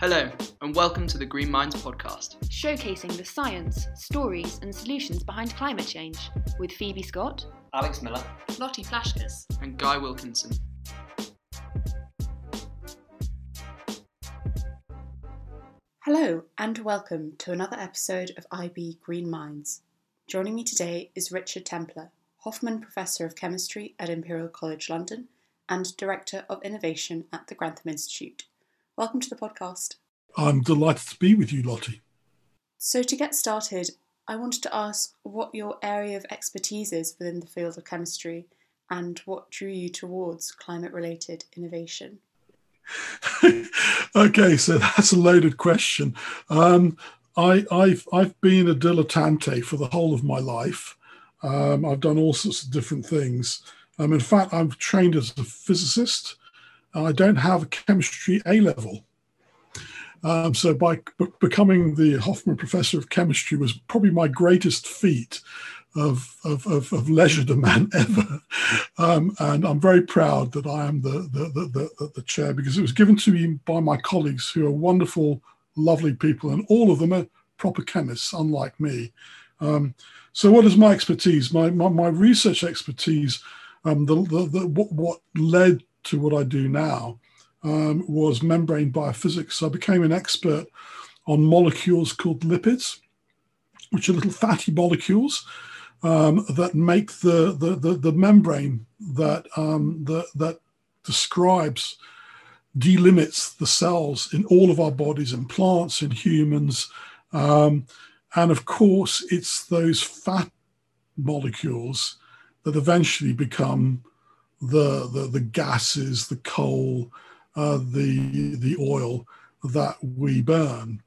Hello, and welcome to the Green Minds podcast. showcasing the science, stories, and solutions behind climate change with Phoebe Scott. Alex Miller. Lottie Flashkas. And Guy Wilkinson. Hello, and welcome to another episode of IB Green Minds. Joining me today is Richard Templer, Hoffman Professor of Chemistry at Imperial College London and Director of Innovation at the Grantham Institute. Welcome to the podcast. I'm delighted to be with you, Lottie. So, to get started, I wanted to ask what your area of expertise is within the field of chemistry and what drew you towards climate related innovation. okay, so that's a loaded question. Um, I, have I've been a dilettante for the whole of my life. Um, I've done all sorts of different things. Um, in fact, I'm trained as a physicist. I don't have a chemistry A level. Um, so by b- becoming the Hoffman Professor of Chemistry was probably my greatest feat of, of, of, of legerdemain ever. Um, and I'm very proud that I am the, the, the, the, the chair because it was given to me by my colleagues who are wonderful, lovely people, and all of them are proper chemists, unlike me. Um, so what is my expertise? My, my, my research expertise, um, the, the, the, what, what led to what I do now um, was membrane biophysics. So I became an expert on molecules called lipids, which are little fatty molecules um, that make the, the, the, the membrane that, um, the, that describes, delimits the cells in all of our bodies, in plants, in humans. Um, and of course, it's those fat molecules that eventually become the, the, the gases, the coal, uh, the, the oil that we burn.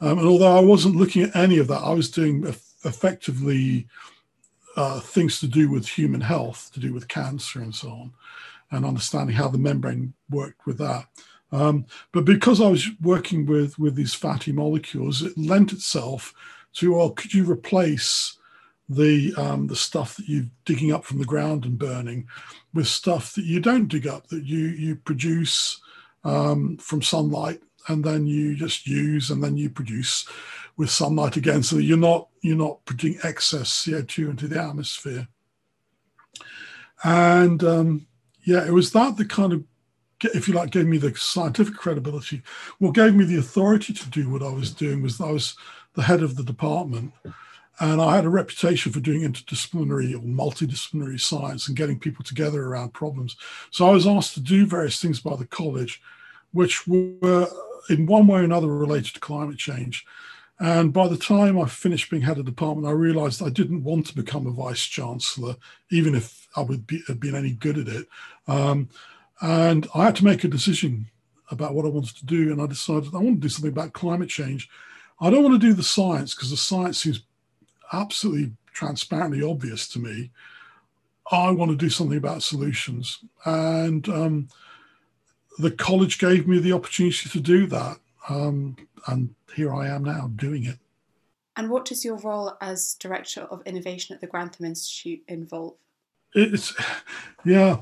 Um, and although I wasn't looking at any of that, I was doing effectively uh, things to do with human health, to do with cancer and so on, and understanding how the membrane worked with that. Um, but because I was working with, with these fatty molecules, it lent itself to, well, could you replace the um, the stuff that you're digging up from the ground and burning with stuff that you don't dig up that you you produce um, from sunlight and then you just use and then you produce with sunlight again. So you're not you're not putting excess co2 into the atmosphere. And um, yeah it was that that kind of if you like gave me the scientific credibility. What gave me the authority to do what i was doing was i was the head of the department and I had a reputation for doing interdisciplinary or multidisciplinary science and getting people together around problems. So I was asked to do various things by the college, which were in one way or another related to climate change. And by the time I finished being head of department, I realized I didn't want to become a vice chancellor, even if I would be, have been any good at it. Um, and I had to make a decision about what I wanted to do. And I decided I want to do something about climate change. I don't want to do the science because the science seems absolutely transparently obvious to me. I want to do something about solutions. And um, the college gave me the opportunity to do that. Um, and here I am now doing it. And what does your role as Director of Innovation at the Grantham Institute involve? It's, yeah,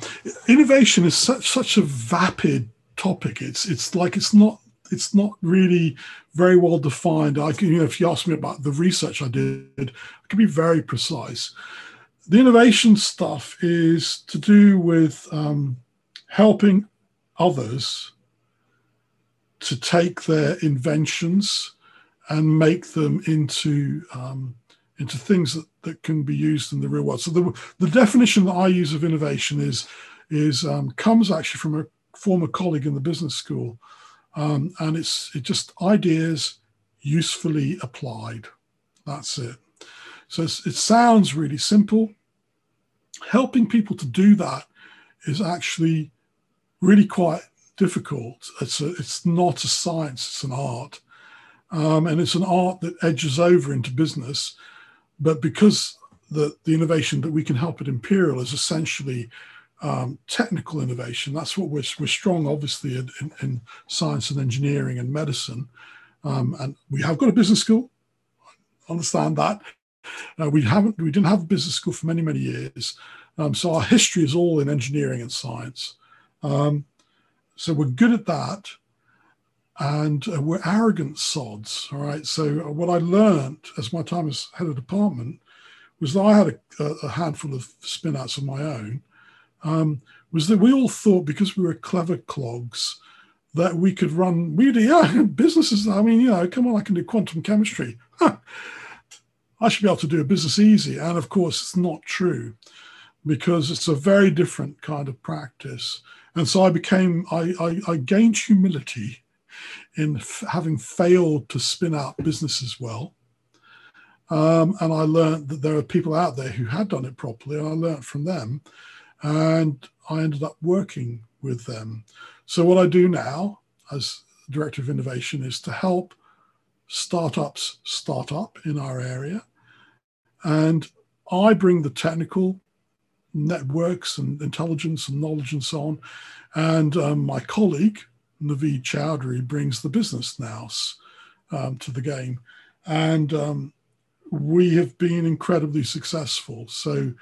innovation is such, such a vapid topic. It's, it's like it's not it's not really very well defined. I can, you know, if you ask me about the research I did, I can be very precise. The innovation stuff is to do with um, helping others to take their inventions and make them into um, into things that, that can be used in the real world. So the, the definition that I use of innovation is is um, comes actually from a former colleague in the business school um, and it's it just ideas usefully applied. That's it. So it sounds really simple. Helping people to do that is actually really quite difficult. It's a, it's not a science; it's an art, um, and it's an art that edges over into business. But because the the innovation that we can help at Imperial is essentially um, technical innovation. That's what we're, we're strong, obviously, in, in, science and engineering and medicine. Um, and we have got a business school. Understand that. Uh, we haven't. We didn't have a business school for many, many years. Um, so our history is all in engineering and science. Um, so we're good at that. and uh, we're arrogant sods. All right. So what I learned as my time as head of department was that I had a, a handful of spinouts of my own. Um, was that we all thought because we were clever clogs that we could run we yeah businesses. I mean, you know, come on, I can do quantum chemistry. I should be able to do a business easy. And of course, it's not true because it's a very different kind of practice. And so I became, I, I, I gained humility in f- having failed to spin out businesses well. Um, and I learned that there are people out there who had done it properly, and I learned from them. And I ended up working with them. So, what I do now as Director of Innovation is to help startups start up in our area. And I bring the technical networks and intelligence and knowledge and so on. And um, my colleague, Naveed Chowdhury, brings the business nous um, to the game. And um, we have been incredibly successful. So,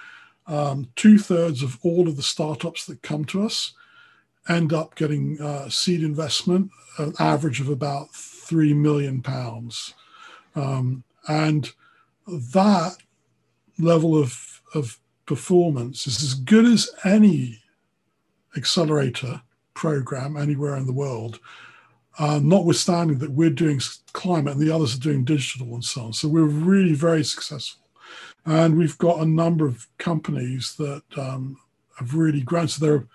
um, two thirds of all of the startups that come to us end up getting uh, seed investment, an average of about three million pounds. Um, and that level of, of performance is as good as any accelerator program anywhere in the world, uh, notwithstanding that we're doing climate and the others are doing digital and so on. So we're really very successful. And we've got a number of companies that um, have really grown. So there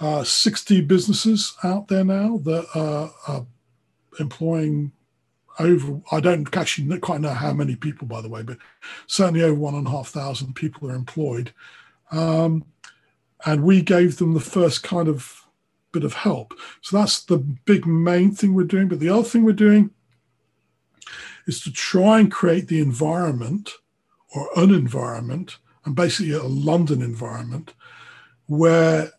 are uh, 60 businesses out there now that are, are employing over i don't actually quite know how many people by the way but certainly over one and a half thousand people are employed. Um, and we gave them the first kind of bit of help. So that's the big main thing we're doing. But the other thing we're doing is to try and create the environment or an environment and basically a london environment where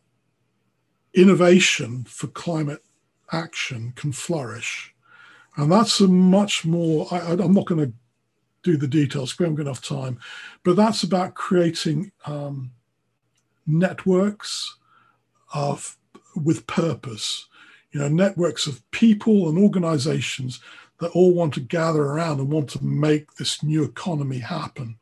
innovation for climate action can flourish. And that's a much more, I, am not going to do the details, we haven't got enough time, but that's about creating um, networks of with purpose, you know, networks of people and organizations that all want to gather around and want to make this new economy happen.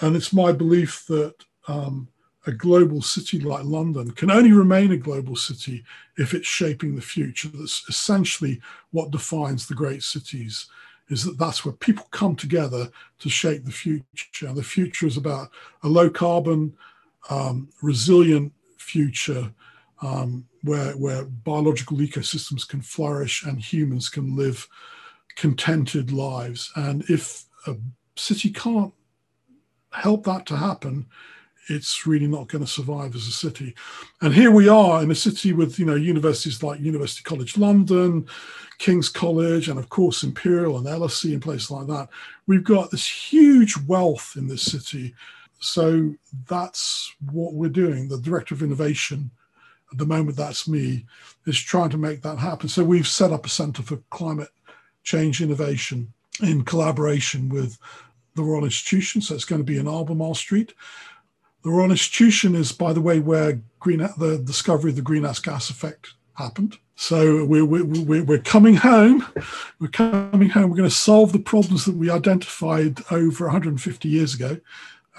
And it's my belief that um, a global city like London can only remain a global city if it's shaping the future. That's essentially what defines the great cities. Is that that's where people come together to shape the future. And the future is about a low carbon, um, resilient future um, where where biological ecosystems can flourish and humans can live contented lives. And if a city can't help that to happen, it's really not going to survive as a city. And here we are in a city with you know universities like University College London, King's College, and of course Imperial and LSE and places like that. We've got this huge wealth in this city. So that's what we're doing. The director of innovation, at the moment that's me, is trying to make that happen. So we've set up a centre for climate change innovation in collaboration with the Royal Institution. So it's going to be in Albemarle Street. The Royal Institution is, by the way, where green, the discovery of the greenhouse gas effect happened. So we're, we're, we're coming home. We're coming home. We're going to solve the problems that we identified over 150 years ago.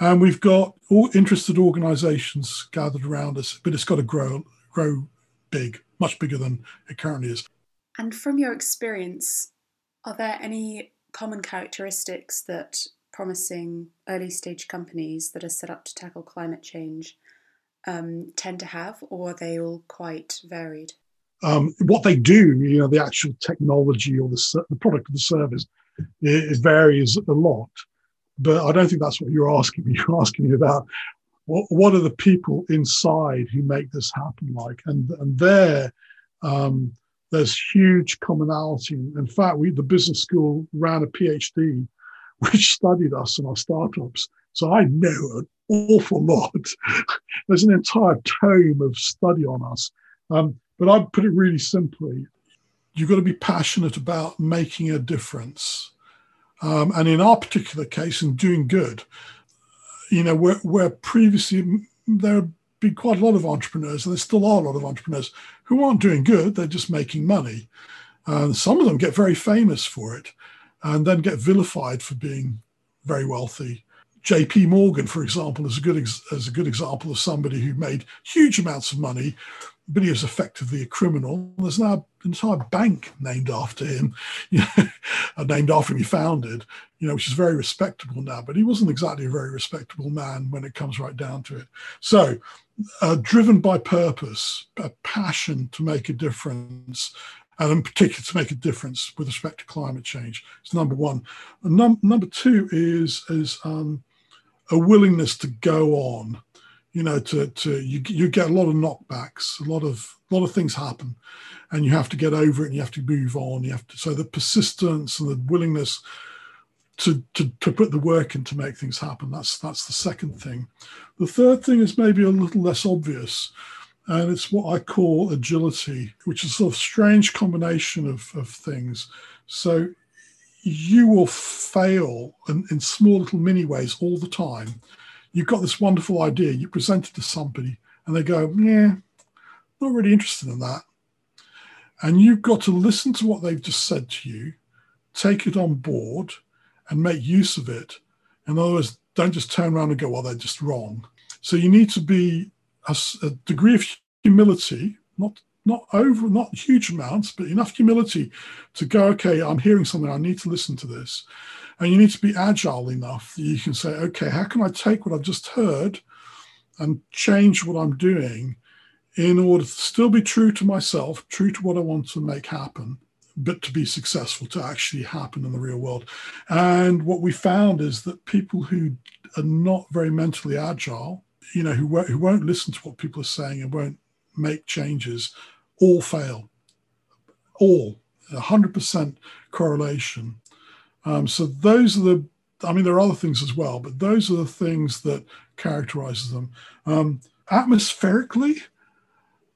And we've got all interested organizations gathered around us, but it's got to grow, grow big, much bigger than it currently is. And from your experience, are there any common characteristics that promising early stage companies that are set up to tackle climate change um, tend to have, or are they all quite varied? Um, what they do, you know, the actual technology or the, the product or the service, it, varies a lot. But I don't think that's what you're asking me. You're asking me about what, what are the people inside who make this happen like, and and there. Um, there's huge commonality. In fact, we the business school ran a PhD which studied us and our startups. So I know an awful lot. There's an entire tome of study on us. Um, but I'd put it really simply you've got to be passionate about making a difference. Um, and in our particular case, in doing good, you know, where, where previously there have been quite a lot of entrepreneurs, and there still are a lot of entrepreneurs who aren't doing good. They're just making money. And some of them get very famous for it and then get vilified for being very wealthy. JP Morgan, for example, is a good ex- is a good example of somebody who made huge amounts of money, but he was effectively a criminal. There's now an entire bank named after him, you named after him he founded, you know, which is very respectable now. But he wasn't exactly a very respectable man when it comes right down to it. So, uh, driven by purpose, a passion to make a difference, and in particular to make a difference with respect to climate change. It's number one. Num- number two is is um, a willingness to go on. You know, to to you you get a lot of knockbacks, a lot of a lot of things happen, and you have to get over it and you have to move on. You have to so the persistence and the willingness to, to, to put the work in to make things happen. That's that's the second thing. The third thing is maybe a little less obvious, and it's what I call agility, which is a sort of strange combination of, of things. So you will fail in, in small little mini ways all the time. You've got this wonderful idea, you present it to somebody, and they go, Yeah, not really interested in that. And you've got to listen to what they've just said to you, take it on board, and make use of it. In other words, don't just turn around and go, Well, they're just wrong. So you need to be a, a degree of humility, not not over, not huge amounts, but enough humility to go, okay, I'm hearing something, I need to listen to this. And you need to be agile enough that you can say, okay, how can I take what I've just heard and change what I'm doing in order to still be true to myself, true to what I want to make happen, but to be successful, to actually happen in the real world. And what we found is that people who are not very mentally agile, you know, who won't, who won't listen to what people are saying and won't make changes, all fail. All, 100% correlation. Um, so those are the, I mean, there are other things as well, but those are the things that characterizes them. Um, atmospherically,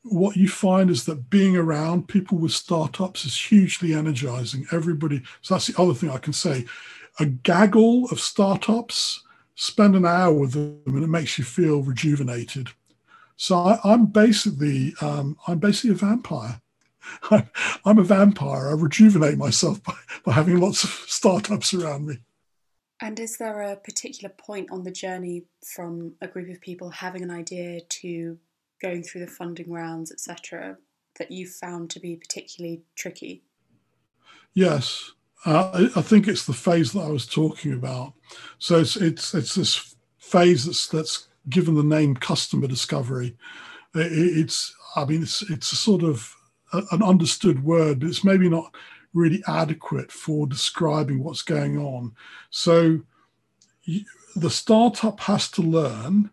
what you find is that being around people with startups is hugely energizing. Everybody, so that's the other thing I can say. A gaggle of startups, spend an hour with them and it makes you feel rejuvenated. So I, am basically um, I'm basically a vampire. I'm, a vampire. I rejuvenate myself by, by having lots of startups around me. And is there a particular point on the journey from a group of people having an idea to going through the funding rounds, etc., that you found to be particularly tricky? Yes, uh, I, I, think it's the phase that I was talking about. So it's it's it's this phase that's that's given the name customer discovery. It's, I mean, it's, it's a sort of an understood word, but it's maybe not really adequate for describing what's going on. So the startup has to learn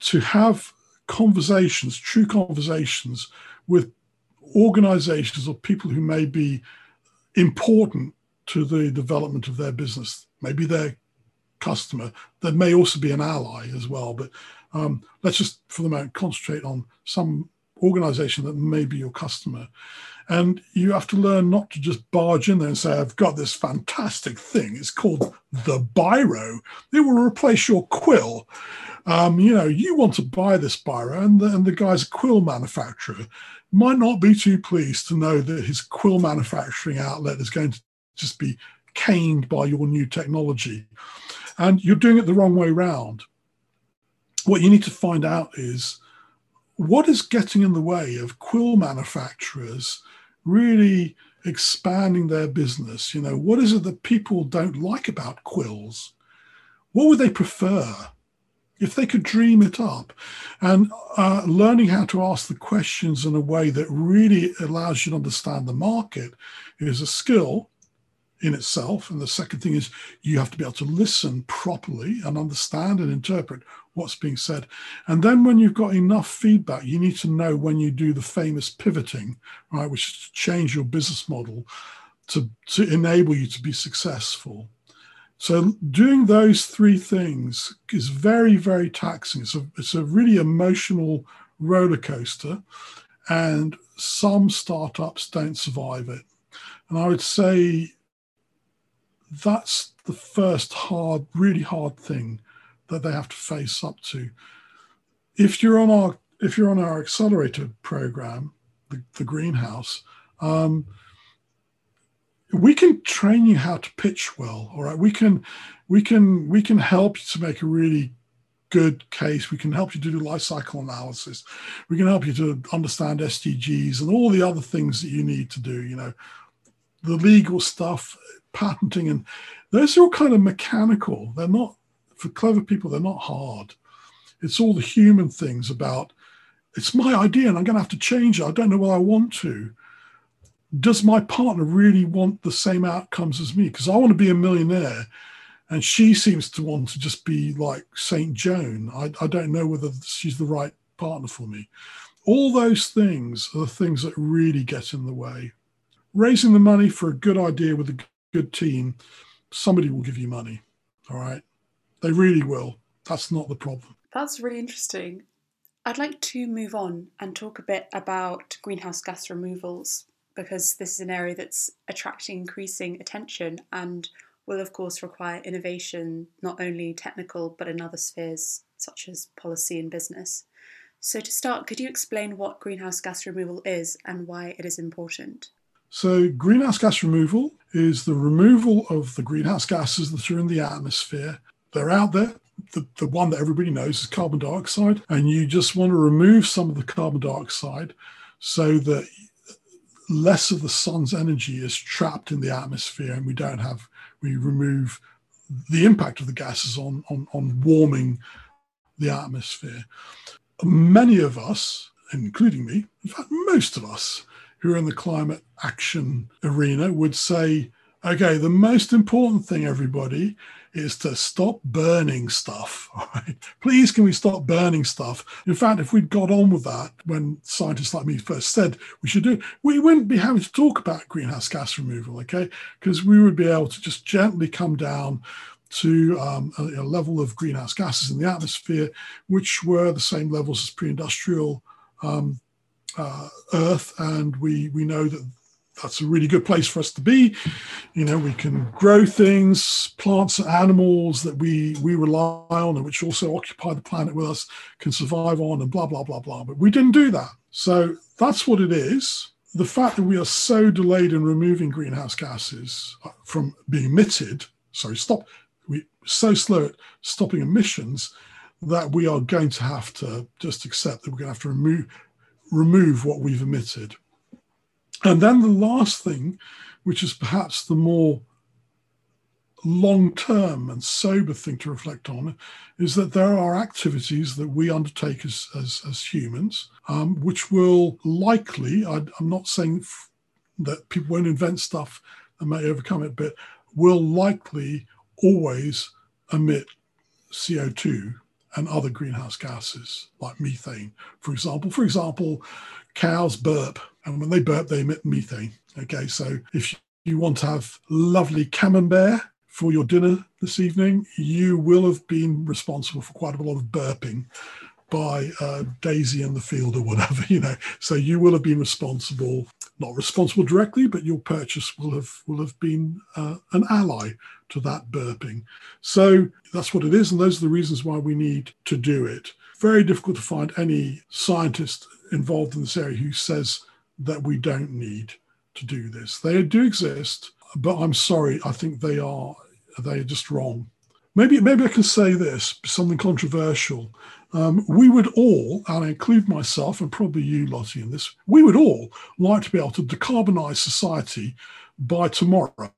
to have conversations, true conversations with organizations or people who may be important to the development of their business. Maybe they're customer that may also be an ally as well. But um, let's just, for the moment, concentrate on some organization that may be your customer. And you have to learn not to just barge in there and say, I've got this fantastic thing. It's called the Biro. It will replace your quill. Um, you know, you want to buy this Biro, and the, and the guy's a quill manufacturer might not be too pleased to know that his quill manufacturing outlet is going to just be caned by your new technology and you're doing it the wrong way round. What you need to find out is what is getting in the way of quill manufacturers really expanding their business? You know, what is it that people don't like about quills? What would they prefer? If they could dream it up and uh, learning how to ask the questions in a way that really allows you to understand the market is a skill in itself. And the second thing is you have to be able to listen properly and understand and interpret what's being said. And then when you've got enough feedback, you need to know when you do the famous pivoting, right, which is to change your business model to, to enable you to be successful. So doing those three things is very, very taxing. It's a, it's a really emotional roller coaster, and some startups don't survive it. And I would say that's the first hard, really hard thing that they have to face up to. if you're on our if you're on our accelerator program, the, the greenhouse, um, we can train you how to pitch well. All right, we can we can we can help you to make a really good case. We can help you to do life cycle analysis. We can help you to understand SDGs and all the other things that you need to do. You know, the legal stuff, patenting, and those are all kind of mechanical. They're not for clever people. They're not hard. It's all the human things about. It's my idea, and I'm going to have to change it. I don't know what I want to. Does my partner really want the same outcomes as me? Because I want to be a millionaire, and she seems to want to just be like Saint Joan. I, I don't know whether she's the right partner for me. All those things are the things that really get in the way. Raising the money for a good idea with a good team, somebody will give you money. All right. They really will. That's not the problem. That's really interesting. I'd like to move on and talk a bit about greenhouse gas removals because this is an area that's attracting increasing attention and will, of course, require innovation, not only technical but in other spheres such as policy and business. So, to start, could you explain what greenhouse gas removal is and why it is important? So, greenhouse gas removal is the removal of the greenhouse gases that are in the atmosphere. They're out there. The, the one that everybody knows is carbon dioxide, and you just want to remove some of the carbon dioxide so that less of the sun's energy is trapped in the atmosphere and we don't have we remove the impact of the gases on, on, on warming the atmosphere. Many of us, including me, in fact, most of us who are in the climate action arena would say, okay, the most important thing, everybody, is to stop burning stuff. Right. Please, can we stop burning stuff? In fact, if we'd got on with that when scientists like me first said we should do it, we wouldn't be having to talk about greenhouse gas removal, okay? Because we would be able to just gently come down to um, a, a, level of greenhouse gases in the atmosphere, which were the same levels as pre-industrial um, uh, Earth, and we we know that that's a really good place for us to be. You know, we can grow things, plants, and animals that we we rely on and which also occupy the planet with us can survive on and blah blah blah blah. But we didn't do that. So that's what it is. The fact that we are so delayed in removing greenhouse gases uh, from being emitted, sorry, stop, we so slow at stopping emissions that we are going to have to just accept that we're going to have to remove remove what we've emitted. And then the last thing, which is perhaps the more long term and sober thing to reflect on, is that there are activities that we undertake as, as, as humans, um, which will likely, I, I'm not saying f- that people won't invent stuff and may overcome it, but will likely always emit CO2 and other greenhouse gases like methane, for example. For example, cows burp and when they burp, they emit methane. Okay, so if you want to have lovely camembert for your dinner this evening, you will have been responsible for quite a lot of burping by uh, Daisy in the field or whatever, you know. So you will have been responsible, not responsible directly, but your purchase will have will have been uh, an ally to that burping. So that's what it is, and those are the reasons why we need to do it. Very difficult to find any scientist involved in this area who says that we don't need to do this. They do exist, but I'm sorry, I think they are they are just wrong. Maybe maybe I can say this something controversial. Um, we would all, and I include myself and probably you, Lottie, in this. We would all like to be able to decarbonize society by tomorrow.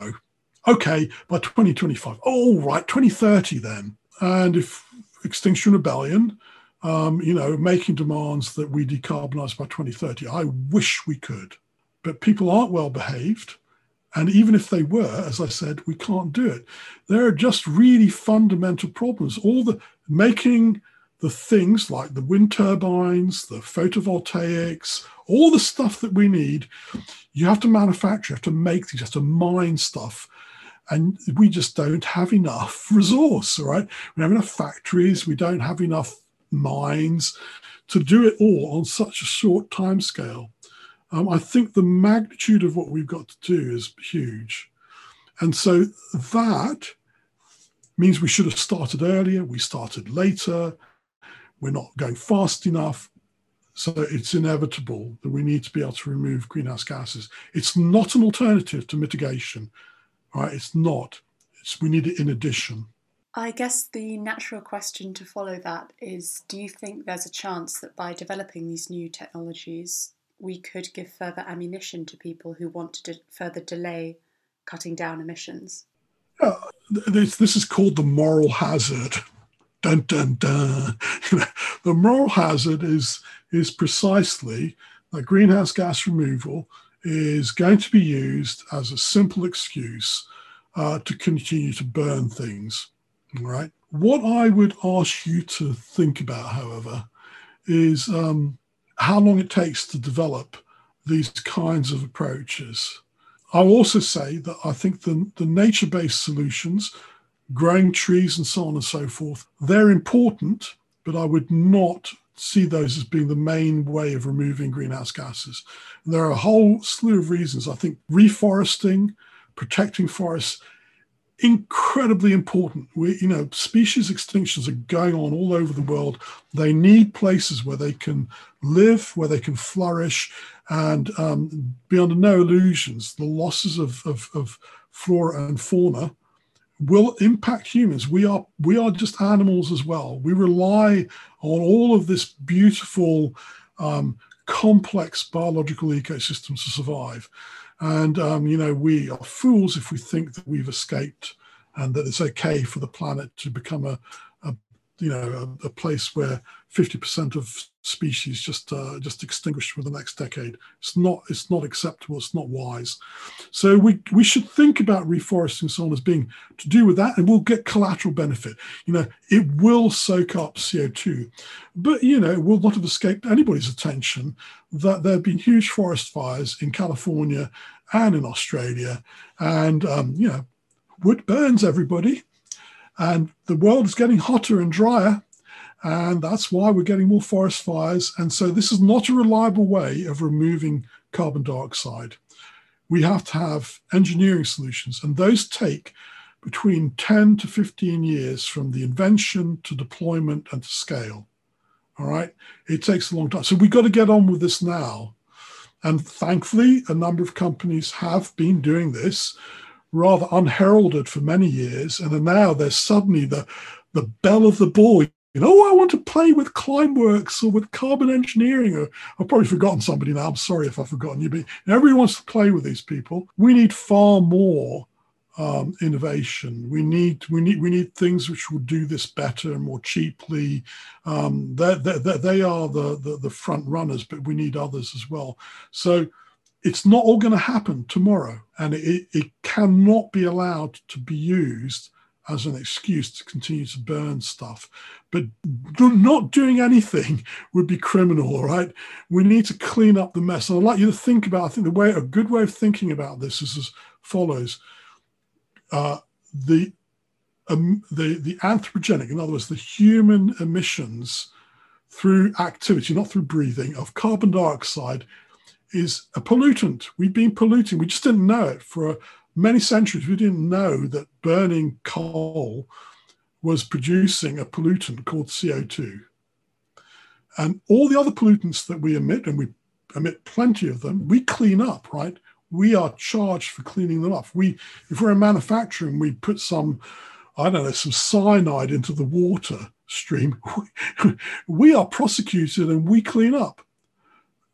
Okay, by 2025. Oh, right, 2030 then. And if Extinction Rebellion um, you know, making demands that we decarbonize by 2030. I wish we could, but people aren't well behaved. And even if they were, as I said, we can't do it. There are just really fundamental problems. All the making the things like the wind turbines, the photovoltaics, all the stuff that we need, you have to manufacture, you have to make these, you have to mine stuff. And we just don't have enough resource, right? We don't have enough factories, we don't have enough mines to do it all on such a short time scale. Um, I think the magnitude of what we've got to do is huge. And so that means we should have started earlier, we started later, we're not going fast enough. So it's inevitable that we need to be able to remove greenhouse gases. It's not an alternative to mitigation, right? It's not. It's, we need it in addition. I guess the natural question to follow that is do you think there's a chance that by developing these new technologies, we could give further ammunition to people who want to de- further delay cutting down emissions? Uh, this, this is called the moral hazard. Dun, dun, dun. the moral hazard is, is precisely that greenhouse gas removal is going to be used as a simple excuse uh, to continue to burn things right? What I would ask you to think about, however, is um, how long it takes to develop these kinds of approaches. I'll also say that I think the, the nature based solutions, growing trees and so on and so forth, they're important, but I would not see those as being the main way of removing greenhouse gases. And there are a whole slew of reasons. I think reforesting, protecting forests incredibly important. We, you know, species extinctions are going on all over the world. They need places where they can live, where they can flourish, and um, be under no illusions. The losses of, of, of flora and fauna will impact humans. We are we are just animals as well. We rely on all of this beautiful, um, complex biological ecosystems to survive. And, um, you know, we are fools if we think that we've escaped and that it's okay for the planet to become a, you know, a, a, place where 50% of species just uh, just extinguished for the next decade. It's not it's not acceptable. It's not wise. So we we should think about reforesting so on as being to do with that, and we'll get collateral benefit. You know, it will soak up CO2, but you know, it will not have escaped anybody's attention that there have been huge forest fires in California and in Australia, and um, you know, wood burns everybody, and the world is getting hotter and drier. And that's why we're getting more forest fires. And so this is not a reliable way of removing carbon dioxide. We have to have engineering solutions, and those take between 10 to 15 years from the invention to deployment and to scale. All right. It takes a long time. So we've got to get on with this now. And thankfully, a number of companies have been doing this rather unheralded for many years. And then now they're suddenly the, the belle of the ball. You know, oh, I want to play with Climeworks or with carbon engineering. Or I've probably forgotten somebody now. I'm sorry if I've forgotten you, but everyone wants to play with these people. We need far more um, innovation. We need we need we need things which will do this better and more cheaply. Um, they they are the, the the front runners, but we need others as well. So it's not all going to happen tomorrow, and it, it cannot be allowed to be used as an excuse to continue to burn stuff. But not doing anything would be criminal, right? We need to clean up the mess. And I'd like you to think about, I think the way, a good way of thinking about this is as follows uh, the um, the the anthropogenic, in other words, the human emissions through activity, not through breathing, of carbon dioxide is a pollutant. We've been polluting. We just didn't know it for many centuries. We didn't know that burning coal was producing a pollutant called CO2. And all the other pollutants that we emit, and we emit plenty of them, we clean up, right? we are charged for cleaning them up. We, if we're in manufacturing, we put some, I don't know, some cyanide into the water stream. we are prosecuted and we clean up.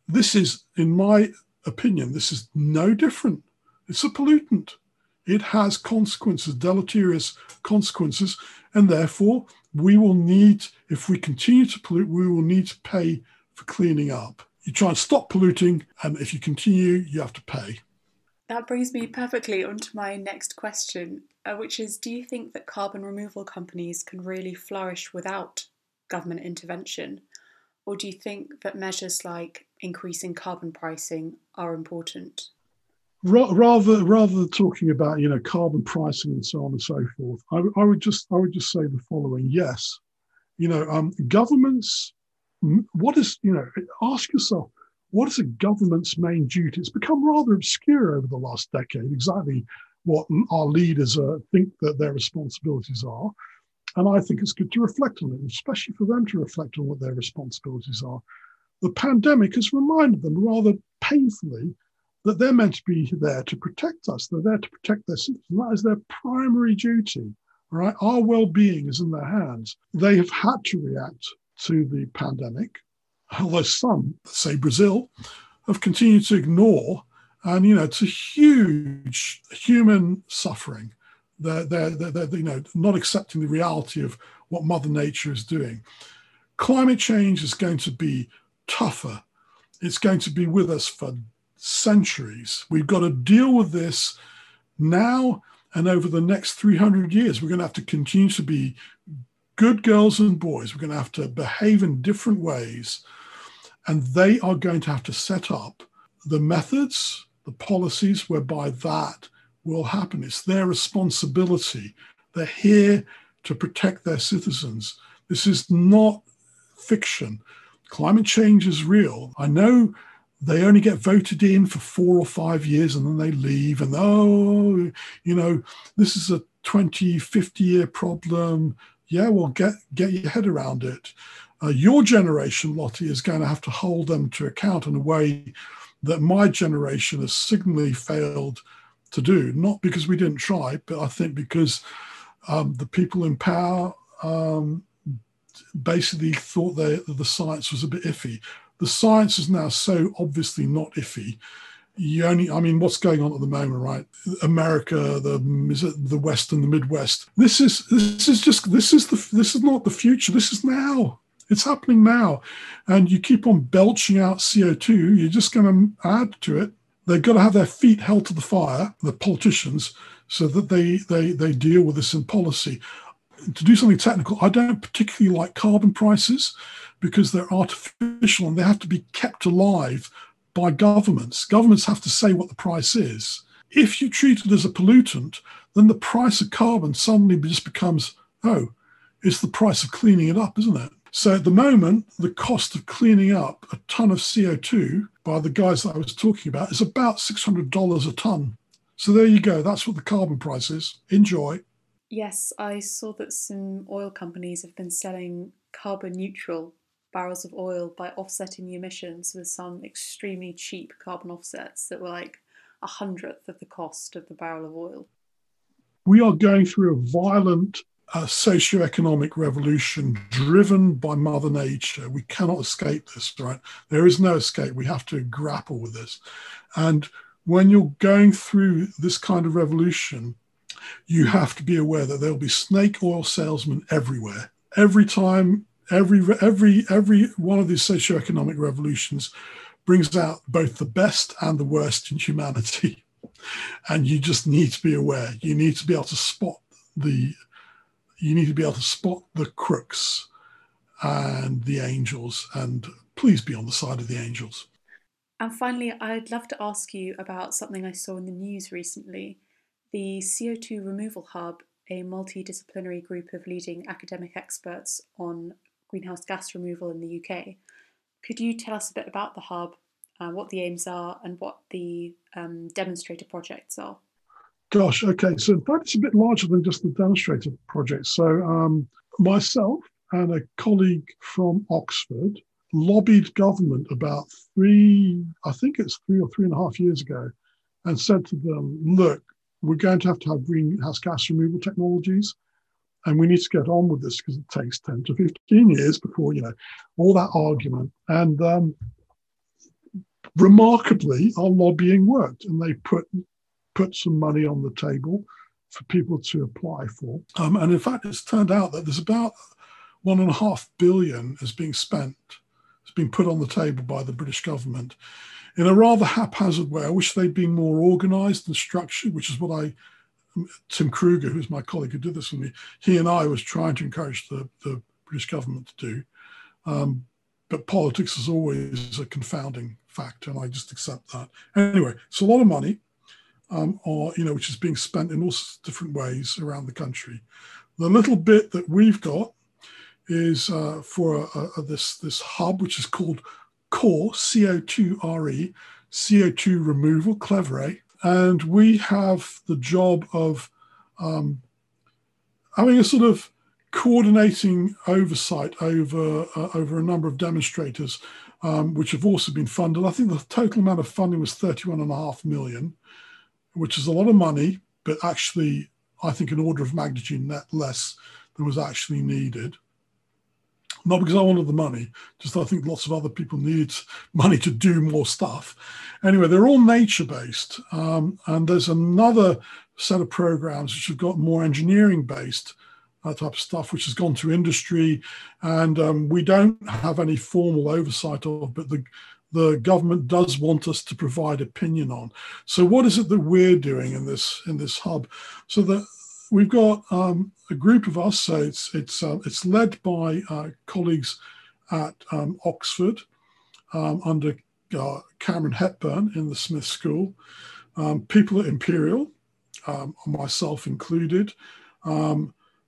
This is, in my opinion, this is no different. It's a pollutant. It has consequences, deleterious consequences, and therefore we will need, if we continue to pollute, we will need to pay for cleaning up you try and stop polluting, and if you continue, you have to pay. That brings me perfectly onto my next question, uh, which is Do you think that carbon removal companies can really flourish without government intervention? Or do you think that measures like increasing carbon pricing are important? Rather, rather than talking about you know carbon pricing and so on and so forth, I, I would just I would just say the following: Yes, you know, um, governments what is, you know, ask yourself, what is a government's main duty? It's become rather obscure over the last decade, exactly what our leaders uh, think that their responsibilities are. And I think it's good to reflect on it, especially for them to reflect on what their responsibilities are. The pandemic has reminded them rather painfully that they're meant to be there to protect us. They're there to protect their citizens. That is their primary duty. Right? Our well-being is in their hands. They have had to react to the pandemic, although some, say Brazil, have continued to ignore. And you know, it's a huge human suffering. They're, they're, they're, they're you know not accepting the reality of what Mother Nature is doing. Climate change is going to be tougher. It's going to be with us for centuries. We've got to deal with this now and over the next 300 years. We're going to have to continue to be good girls and boys. We're going to have to behave in different ways. And they are going to have to set up the methods, the policies whereby that will happen. It's their responsibility. They're here to protect their citizens. This is not fiction. Climate change is real. I know they only get voted in for four or five years and then they leave and oh you know this is a 20 50 year problem yeah well get get your head around it uh, your generation lottie is going to have to hold them to account in a way that my generation has signally failed to do not because we didn't try but i think because um, the people in power um, basically thought that the science was a bit iffy the science is now so obviously not iffy. You only, I mean, what's going on at the moment, right? America, the is it the West and the Midwest. This is this is just this is the this is not the future. This is now. It's happening now, and you keep on belching out CO two. You're just going to add to it. They've got to have their feet held to the fire, the politicians, so that they they they deal with this in policy. To do something technical, I don't particularly like carbon prices because they're artificial and they have to be kept alive by governments. Governments have to say what the price is. If you treat it as a pollutant, then the price of carbon suddenly just becomes, oh, it's the price of cleaning it up, isn't it? So at the moment, the cost of cleaning up a ton of CO2 by the guys that I was talking about is about $600 a ton. So there you go. That's what the carbon price is. Enjoy. Yes, I saw that some oil companies have been selling carbon neutral barrels of oil by offsetting the emissions with some extremely cheap carbon offsets that were like a hundredth of the cost of the barrel of oil. We are going through a violent uh, socio-economic revolution driven by Mother Nature. We cannot escape this, right? There is no escape. We have to grapple with this. And when you're going through this kind of revolution, you have to be aware that there'll be snake oil salesmen everywhere. Every time every every every one of these socio-economic revolutions brings out both the best and the worst in humanity and you just need to be aware you need to be able to spot the you need to be able to spot the crooks and the angels and please be on the side of the angels and finally i'd love to ask you about something i saw in the news recently the co2 removal hub a multidisciplinary group of leading academic experts on greenhouse gas removal in the UK. Could you tell us a bit about the hub, uh, what the aims are, and what the um, demonstrator projects are? Gosh, okay. So, in fact, it's a bit larger than just the demonstrator project. So, um, myself and a colleague from Oxford lobbied government about three, I think it's three or three and a half years ago, and said to them, look, we're going to have to have greenhouse gas removal technologies and we need to get on with this because it takes 10 to 15 years before you know all that argument and um, remarkably our lobbying worked and they put put some money on the table for people to apply for um, and in fact it's turned out that there's about one and a half billion is being spent it's been put on the table by the british government in a rather haphazard way i wish they'd been more organized and structured which is what i Tim Kruger, who's my colleague who did this with me, he and I was trying to encourage the, the British government to do. Um, but politics is always a confounding factor, and I just accept that. Anyway, it's a lot of money, um, or you know, which is being spent in all different ways around the country. The little bit that we've got is uh, for a, a, this this hub, which is called Core CO2RE, CO2 removal, clever, eh? And we have the job of um, having a sort of coordinating oversight over uh, over a number of demonstrators, um, which have also been funded. I think the total amount of funding was 31 and a half million, which is a lot of money, but actually, I think an order of magnitude net less than was actually needed. Not because I wanted the money, just I think lots of other people needed money to do more stuff. Anyway, they're all nature based. Um, and there's another set of programs which have got more engineering based that type of stuff, which has gone to industry, and um, we don't have any formal oversight of, but the the government does want us to provide opinion on. So, what is it that we're doing in this in this hub? So that we've got um, a group of us. So it's it's uh, it's led by uh, colleagues at um, Oxford um, under uh, Cameron Hepburn in the Smith School, um, people at Imperial, um, myself included.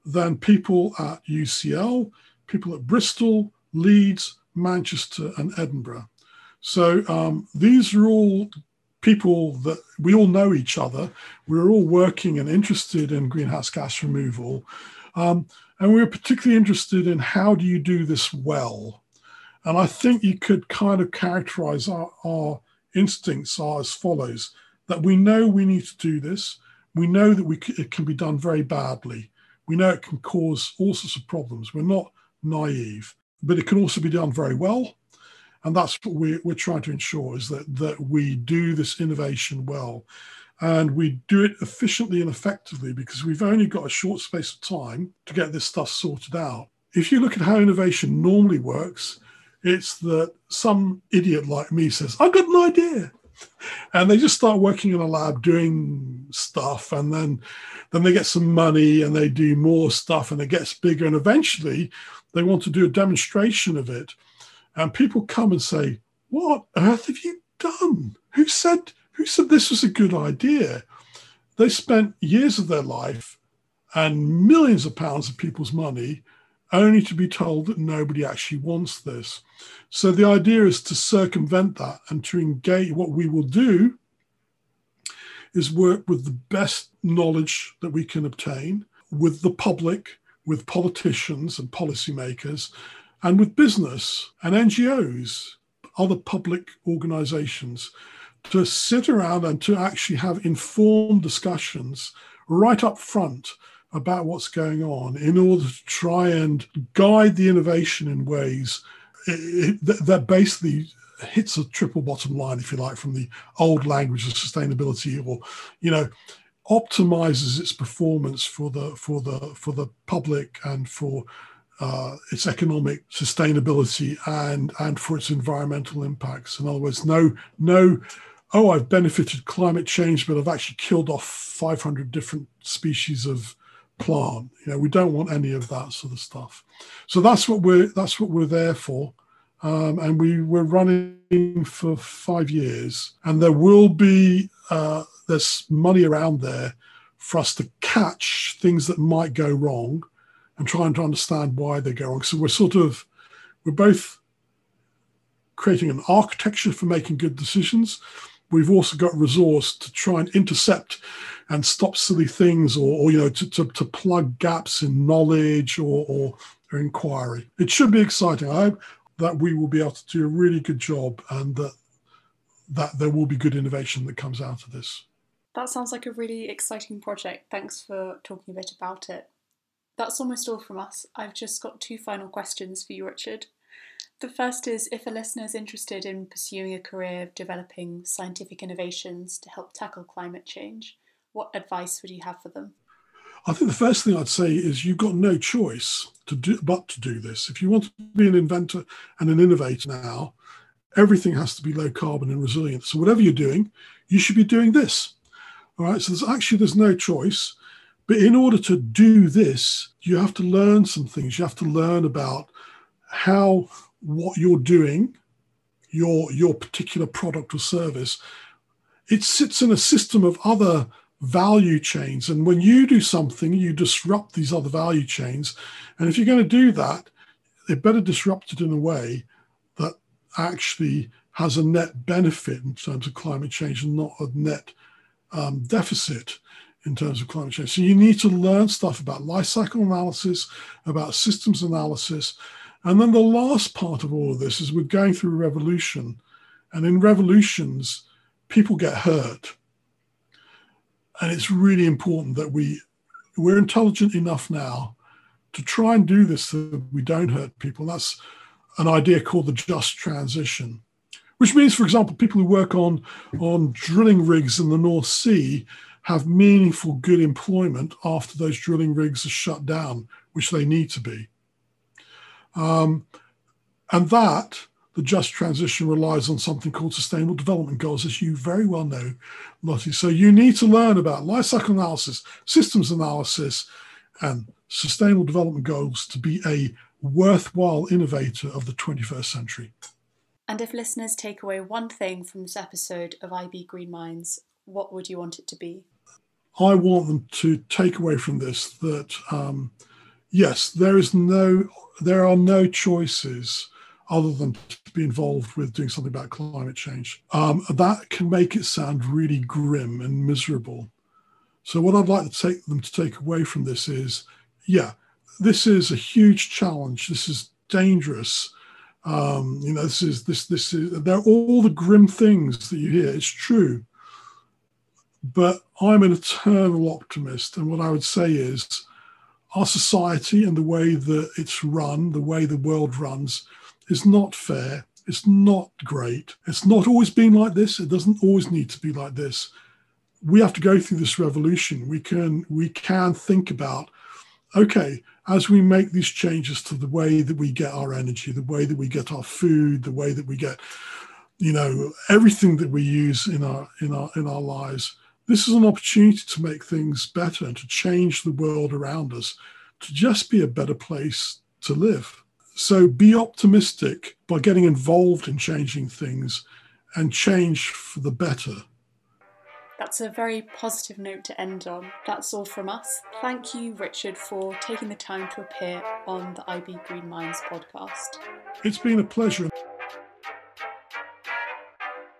Than people at UCL, people at Bristol, Leeds, Manchester, and Edinburgh. So um, these are all people that we all know each other. We're all working and interested in greenhouse gas removal. Um, and we are particularly interested in how do you do this well? And I think you could kind of characterize our, our instincts are as follows that we know we need to do this. We know that we c- it can be done very badly. We know it can cause all sorts of problems. We're not naive, but it can also be done very well. And that's what we're, we're trying to ensure is that, that we do this innovation well. And we do it efficiently and effectively because we've only got a short space of time to get this stuff sorted out. If you look at how innovation normally works, it's that some idiot like me says, I've got an idea. And they just start working in a lab doing stuff and then then they get some money and they do more stuff and it gets bigger and eventually they want to do a demonstration of it and people come and say what earth have you done who said who said this was a good idea they spent years of their life and millions of pounds of people's money only to be told that nobody actually wants this. So the idea is to circumvent that and to engage. What we will do is work with the best knowledge that we can obtain with the public, with politicians and policymakers, and with business and NGOs, other public organizations, to sit around and to actually have informed discussions right up front about what's going on in order to try and guide the innovation in ways that basically hits a triple bottom line, if you like, from the old language of sustainability, or you know, optimizes its performance for the for the for the public and for uh, its economic sustainability and and for its environmental impacts. In other words, no no oh I've benefited climate change, but I've actually killed off 500 different species of plant. You know, we don't want any of that sort of stuff. So that's what we're that's what we're there for. Um, and we were running for five years, and there will be uh, there's money around there for us to catch things that might go wrong, and trying to understand why they're going. So we're sort of we're both creating an architecture for making good decisions. We've also got resource to try and intercept and stop silly things or, or you know to, to, to, plug gaps in knowledge or, or, or inquiry. It should be exciting. I hope that we will be able to do a really good job and that that there will be good innovation that comes out of this. That sounds like a really exciting project. Thanks for talking a bit about it that's almost all from us i've just got two final questions for you richard the first is if a listener is interested in pursuing a career of developing scientific innovations to help tackle climate change, what advice would you have for them? I think the first thing I'd say is you've got no choice to do but to do this. If you want to be an inventor and an innovator now, everything has to be low carbon and resilient. So whatever you're doing, you should be doing this. All right. So there's actually there's no choice. But in order to do this, you have to learn some things. You have to learn about how what you're doing, your your particular product or service, it sits in a system of other value chains. And when you do something, you disrupt these other value chains. And if you're going to do that, they better disrupt it in a way that actually has a net benefit in terms of climate change and not a net um, deficit in terms of climate change. So you need to learn stuff about life cycle analysis, about systems analysis. And then the last part of all of this is we're going through a revolution. And in revolutions, people get hurt. And it's really important that we we're intelligent enough now to try and do this so we don't hurt people. That's an idea called the just transition, which means, for example, people who work on, on drilling rigs in the North Sea have meaningful, good employment after those drilling rigs are shut down, which they need to be. Um, and that, the just transition relies on something called sustainable development goals, as you very well know, Lottie. So you need to learn about life cycle analysis, systems analysis, and sustainable development goals to be a worthwhile innovator of the 21st century. And if listeners take away one thing from this episode of IB Green Minds, what would you want it to be? I want them to take away from this that um, yes, there is no, there are no choices other than to be involved with doing something about climate change. Um, that can make it sound really grim and miserable. So what I'd like to take them to take away from this is, yeah, this is a huge challenge. This is dangerous. Um, you know, this is this this is they're all the grim things that you hear. It's true, but I'm an eternal optimist, and what I would say is, our society and the way that it's run, the way the world runs, is not fair. It's not great. It's not always been like this. It doesn't always need to be like this. We have to go through this revolution. We can we can think about, okay, as we make these changes to the way that we get our energy, the way that we get our food, the way that we get, you know, everything that we use in our in our in our lives, this is an opportunity to make things better and to change the world around us, to just be a better place to live. So be optimistic by getting involved in changing things and change for the better. That's a very positive note to end on. That's all from us. Thank you, Richard, for taking the time to appear on the IB Green Minds podcast. It's been a pleasure.